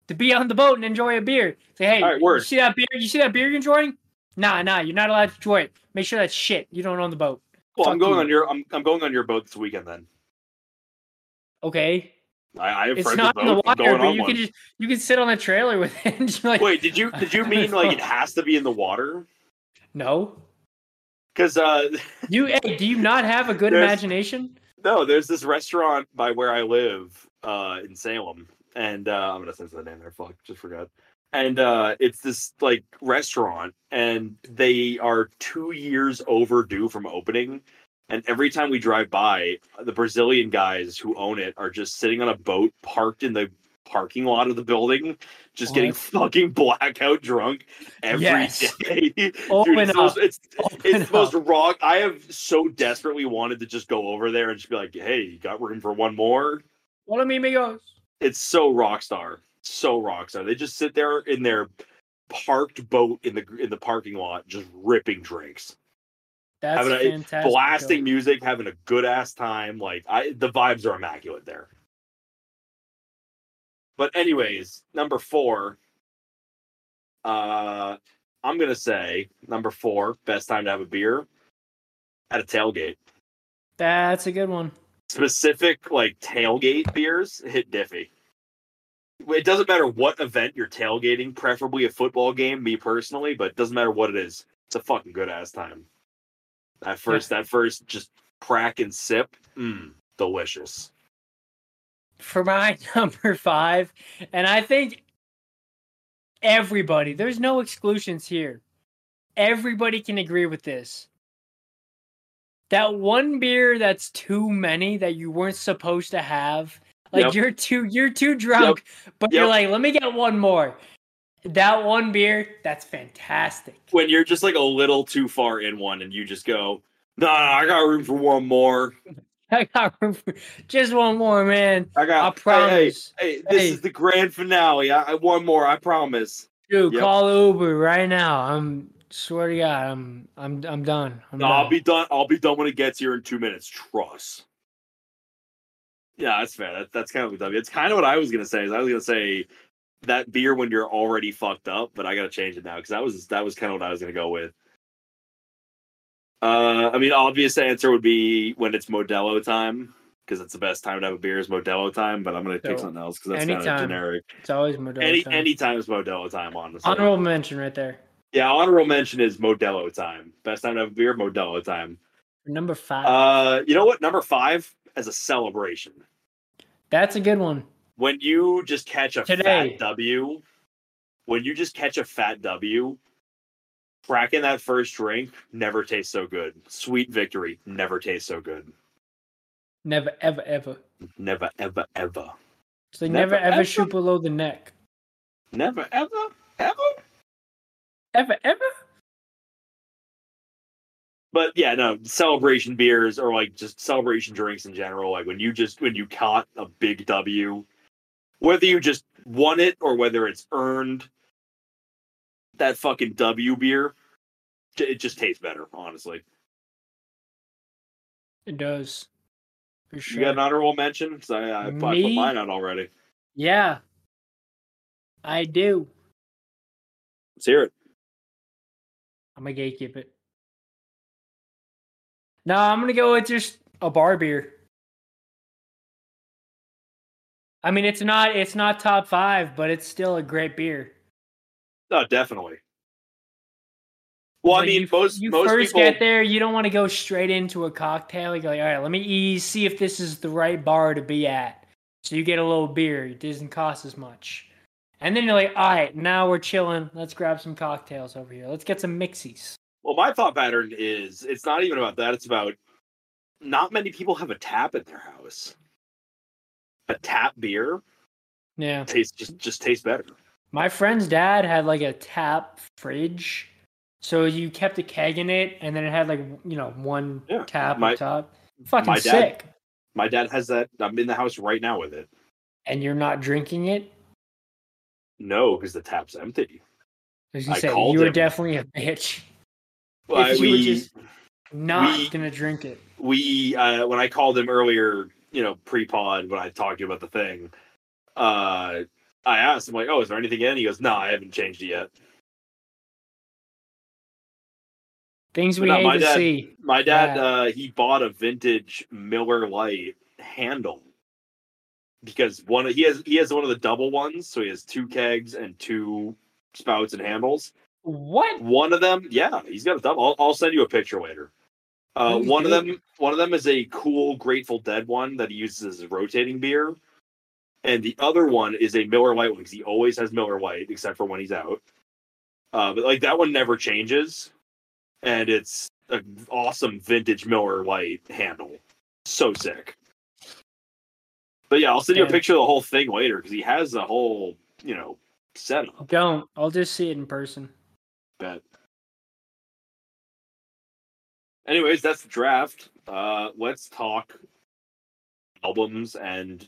to be on the boat and enjoy a beer. Say, hey, All right, word. you see that beer? You see that beer you're enjoying? Nah, nah, you're not allowed to enjoy it. Make sure that's shit. You don't own the boat. Well, I'm going you. on your I'm, I'm going on your boat this weekend then. Okay, I, I have it's not in the water, going but you one. can just you can sit on a trailer with it. And just like, Wait, did you did you mean like it has to be in the water? no, Because uh, you hey, do you not have a good imagination? no, there's this restaurant by where I live uh, in Salem, and uh, I'm gonna censor the name there. Fuck, just forgot. And uh, it's this like restaurant, and they are two years overdue from opening. And every time we drive by, the Brazilian guys who own it are just sitting on a boat parked in the parking lot of the building, just getting fucking blackout drunk every day. Yes. Dude, Open it's, the most- it's Open it's the most up. rock. I have so desperately wanted to just go over there and just be like, "Hey, you got room for one more?" Mi amigos. It's so rock star, so rock star. They just sit there in their parked boat in the in the parking lot, just ripping drinks, That's having a fantastic. blasting music, having a good ass time. Like I, the vibes are immaculate there. But anyways, number four. Uh, I'm gonna say number four, best time to have a beer at a tailgate. That's a good one. specific like tailgate beers hit diffy. It doesn't matter what event you're tailgating, preferably a football game, me personally, but it doesn't matter what it is. It's a fucking good ass time. That first, that first, just crack and sip, mm, delicious. for my number five, and I think everybody, there's no exclusions here. Everybody can agree with this. That one beer that's too many that you weren't supposed to have. Like Yep. you're too you're too drunk, but you're like, let me get one more. That one beer, that's fantastic. When you're just like a little too far in one, and you just go, "No, no, I got room for one more. I got room for just one more, man. I got. I hey, hey, promise. Hey, this Hey. is the grand finale. I, I one more. I promise. Dude, Yep. call Uber right now. I'm swear to God, I'm I'm I'm done. I'm No, I'll be done. I'll be done when it gets here in two minutes. Trust. Yeah, that's fair. That, that's kind of what it's kind of what I was gonna say. Is I was gonna say that beer when you're already fucked up, but I gotta change it now because that was that was kind of what I was gonna go with. Uh, I mean, obvious answer would be when it's Modelo time because it's the best time to have a beer is Modelo time. But I'm gonna pick something else because that's kind of generic. It's always Modelo. Any time. any time is Modelo time, honestly. honorable mention right there. Yeah, honorable mention is Modelo time. Best time to have a beer, Modelo time. Number five. Uh, you know what? Number five as a celebration. That's a good one. When you just catch a Today. fat W, when you just catch a fat W, cracking that first drink never tastes so good. Sweet victory never tastes so good. Never, ever, ever. Never, ever, ever. So they Never, never, ever, ever. shoot below the neck. Never, ever, ever. Ever, ever. But yeah, no, celebration beers or like just celebration drinks in general. Like when you just when you caught a big W, whether you just won it or whether it's earned, that fucking W beer, it just tastes better. Honestly, It does. For sure. you got an honorable mention? 'Cause I, I, I put mine out already. yeah. I do. Let's hear it. I'm gonna gatekeep it. No, I'm gonna go with just a bar beer. I mean, it's not it's not top five, but it's still a great beer. No, definitely. Well, I mean, you, most you most first people. get there, you don't want to go straight into a cocktail. You go, like, all right, let me ease, see if this is the right bar to be at. So you get a little beer. It doesn't cost as much. And then you're like, all right, now we're chilling. Let's grab some cocktails over here. Let's get some mixies. Well, my thought pattern is it's not even about that. It's about not many people have a tap in their house. A tap beer Yeah. tastes just just tastes better. My friend's dad had like a tap fridge. So you kept a keg in it and then it had like, you know, one Yeah, tap my- on top. Fucking my dad- sick. My dad has that. I'm in the house right now with it. And you're not drinking it? No, because the tap's empty. I was gonna I say, you were him. definitely a bitch. Well, If you we, would just- Not We- gonna drink it. we uh when I called him earlier, you know, pre-pod when I talked to you about the thing, uh I asked him like, "Oh, is there anything in?" He goes, "No, I haven't changed it yet." Things we hate my to dad. see. My dad, Yeah. uh he bought a vintage Miller Lite handle because one he has he has one of the double ones, so he has two kegs and two spouts and handles. What? One of them, yeah, he's got a double. I'll, I'll send you a picture later. Uh, one of them, one of them is a cool Grateful Dead one that he uses as a rotating beer, and the other one is a Miller Lite one because he always has Miller Lite except for when he's out. Uh, but like that one never changes, and it's an awesome vintage Miller Lite handle. So sick. But yeah, I'll send you a picture of the whole thing later because he has the whole, you know, setup. Don't. I'll just see it in person. Anyways, that's the draft. Uh, let's talk albums and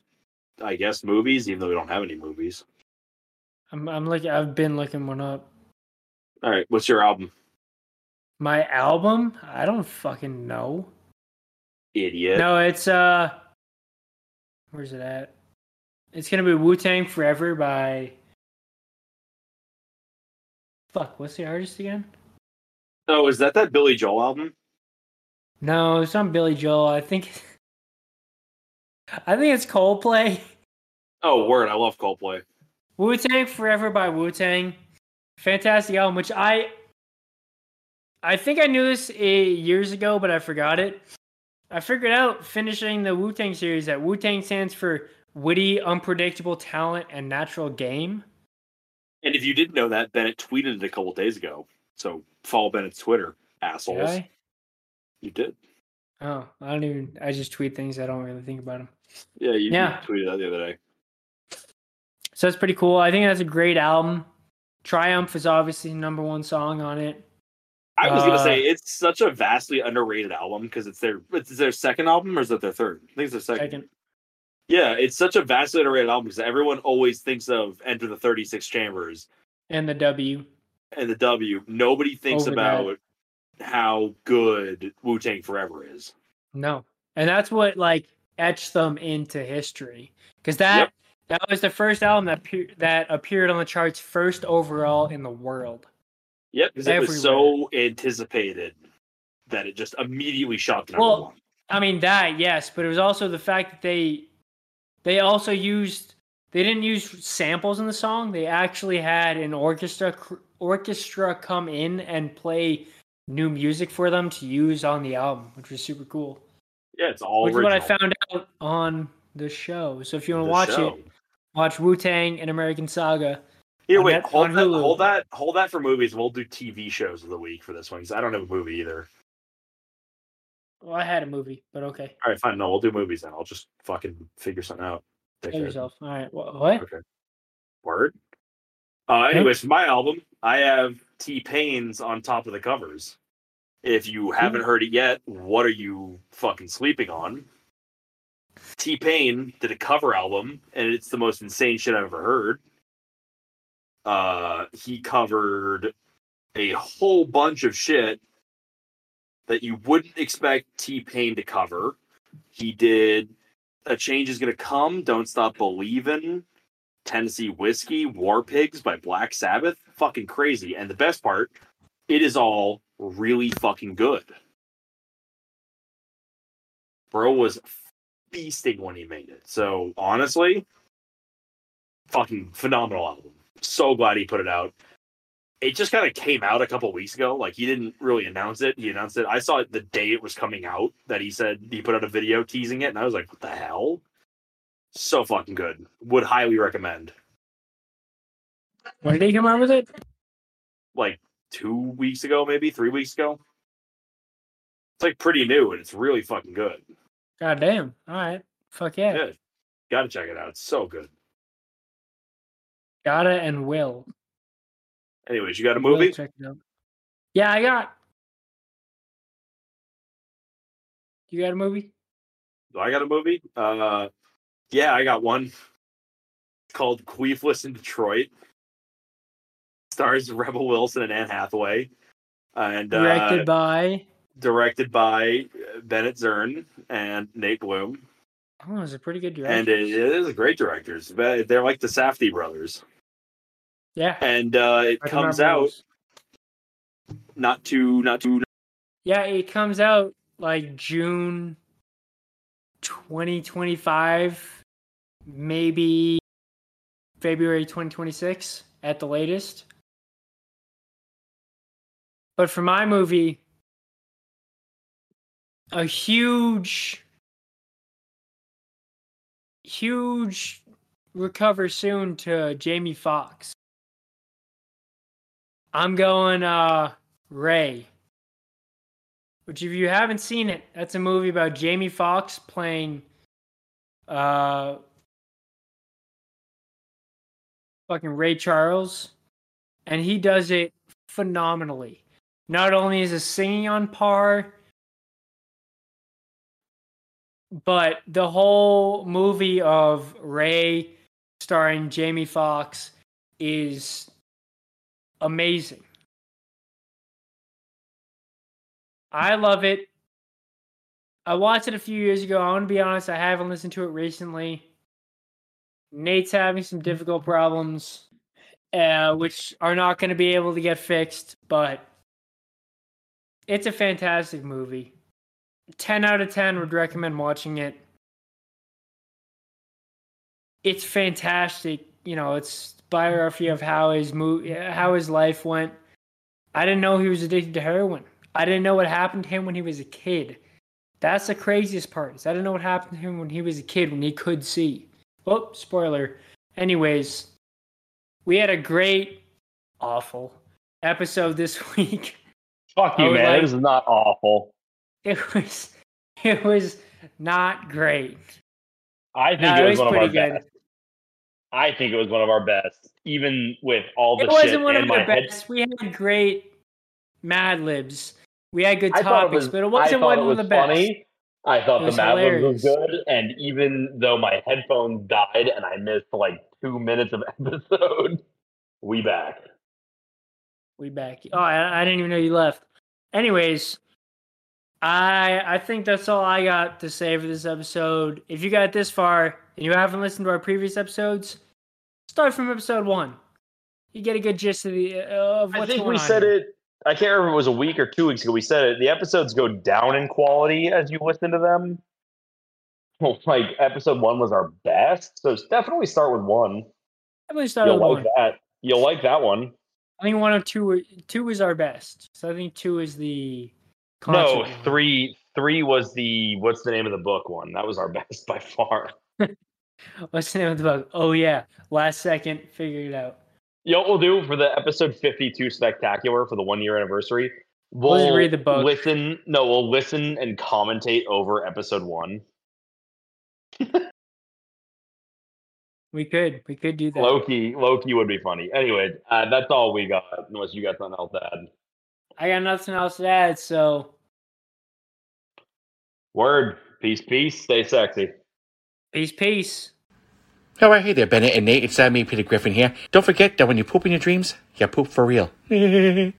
I guess movies, even though we don't have any movies. I'm. I'm looking. I've been looking one up. All right, what's your album, My album? I don't fucking know. idiot? No, it's uh. Where's it at? It's gonna be Wu Tang Forever by. Fuck, what's the artist again? Oh, is that that Billy Joel album? No, it's not Billy Joel. I think. I think it's Coldplay. Oh, word! I love Coldplay. Wu Tang Forever by Wu Tang. Fantastic album, which I I think I knew this years ago, but I forgot it. I figured out finishing the Wu Tang series that Wu Tang stands for witty, unpredictable talent and natural game. And if you didn't know that, Bennett tweeted it a couple days ago. So follow Bennett's Twitter, Did assholes. I? You did. Oh, I don't even. I just tweet things. I don't really think about them. Yeah, you, Yeah. tweeted that the other day. So that's pretty cool. I think that's a great album. Triumph is obviously the number one song on it. I was gonna Uh, say it's such a vastly underrated album because it's their it's their second album or is it their third? I think it's their second. Second. Yeah, it's such a vastly underrated album because everyone always thinks of Enter the 36 Chambers And the W. and the W. Nobody thinks Over about how good Wu Tang Forever is. No. And that's what like etched them into history. Because that Yep. that was the first album that appear, that appeared on the charts first overall in the world. Yep, because it was so anticipated that it just immediately shot to number Well, one. I mean that, yes, but it was also the fact that they they also used they didn't use samples in the song. They actually had an orchestra orchestra come in and play new music for them to use on the album, which was super cool. Yeah, it's all which is what I found out on the show. So if you want to watch show. it, watch Wu Tang and American Saga. Here, wait, Net- hold that, Hulu. hold that, hold that for movies. We'll do TV shows of the week for this one because I don't have a movie either. Well, I had a movie, but okay. All right, fine. No, we'll do movies then. I'll just fucking figure something out. Tell Dickhead. yourself. All right. Wha- What? Okay. Word. Uh, anyways, for my album, I have T Pain's on top of the covers. If you haven't heard it yet, what are you fucking sleeping on? T Pain did a cover album, and it's the most insane shit I've ever heard. Uh, he covered a whole bunch of shit that you wouldn't expect T Pain to cover. He did A Change is Gonna Come, Don't Stop Believing, Tennessee Whiskey, War Pigs by Black Sabbath. Fucking crazy. And the best part, it is all really fucking good. Bro was feasting when he made it. So honestly, fucking phenomenal album. So glad he put it out. It just kind of came out a couple weeks ago. Like he didn't really announce it. He announced it. I saw it the day it was coming out that he said he put out a video teasing it, and I was like, what the hell? So fucking good. Would highly recommend. When did he come out with it? Like two weeks ago, maybe three weeks ago. It's like pretty new and it's really fucking good. God damn. All right. Fuck yeah. Yeah. Gotta check it out. It's so good. Gotta and will. Anyways, you got a movie? Check it out. Yeah, I got. You got a movie? Do I got a movie? Uh yeah, I got one. Called Queefless in Detroit. Stars Rebel Wilson and Anne Hathaway. And uh, Directed by. directed by Bennett Zern and Nate Blum, Oh, it's a pretty good director. and it, it is great directors. They're like the Safdie brothers, yeah. and uh, it I comes out not too not too Yeah, it comes out like June 2025, maybe February 2026 at the latest. But for my movie, a huge, huge recover soon to Jamie Foxx. I'm going uh Ray. Which if you haven't seen it, that's a movie about Jamie Foxx playing uh fucking Ray Charles and he does it phenomenally. Not only is his singing on par, but the whole movie of Ray starring Jamie Foxx is amazing. I love it. I watched it a few years ago. I want to be honest, I haven't listened to it recently. Nate's having some difficult problems, uh, which are not going to be able to get fixed, but it's a fantastic movie. 10 out of 10 would recommend watching it. It's fantastic. You know, it's biography of how his move, how his life went. I didn't know he was addicted to heroin. I didn't know what happened to him when he was a kid. That's the craziest part. Is I didn't know what happened to him when he was a kid when he could see. Oh, spoiler. Anyways, we had a great, awful episode this week. Fuck you, man. like- This is not awful. It was, it was not great. I think No, it it was, was of our pretty good. best. I think it was one of our best, even with all the It wasn't one of my the head. best. We had great Mad Libs. We had good I thought it topics, was, but it wasn't one it of was the best. funny. I thought the Mad Libs was good, and even though my headphones died and I missed like two minutes of episode, we back. We back. Oh, I, I didn't even know you left. Anyways, I I think that's all I got to say for this episode. If you got this far and you haven't listened to our previous episodes, start from episode one. You get a good gist of the uh, of what's I think we said here. it. I can't remember if it was a week or two weeks ago. We said it. The episodes go down in quality as you listen to them. Well, like episode one was our best, so definitely start with one. Definitely start You'll with like one. that. You'll like that one. I think one of two two is our best. So I think two is the No, concert one. three. Three was the what's the name of the book one? That was our best by far. What's the name of the book? Oh yeah, last second figured it out. You know what we'll do for the episode fifty-two spectacular for the one-year anniversary? We'll We'll read the book. Listen, no, we'll listen and commentate over episode one. We could we could do that. Loki, Loki would be funny. Anyway, uh, that's all we got. Unless you got something else to add. I got nothing else to add. So Word, peace, peace. Stay sexy. Peace, peace. All right, hey there, Bennett and Nate. It's uh, me, Peter Griffin here. Don't forget that when you poop in your dreams, you poop for real.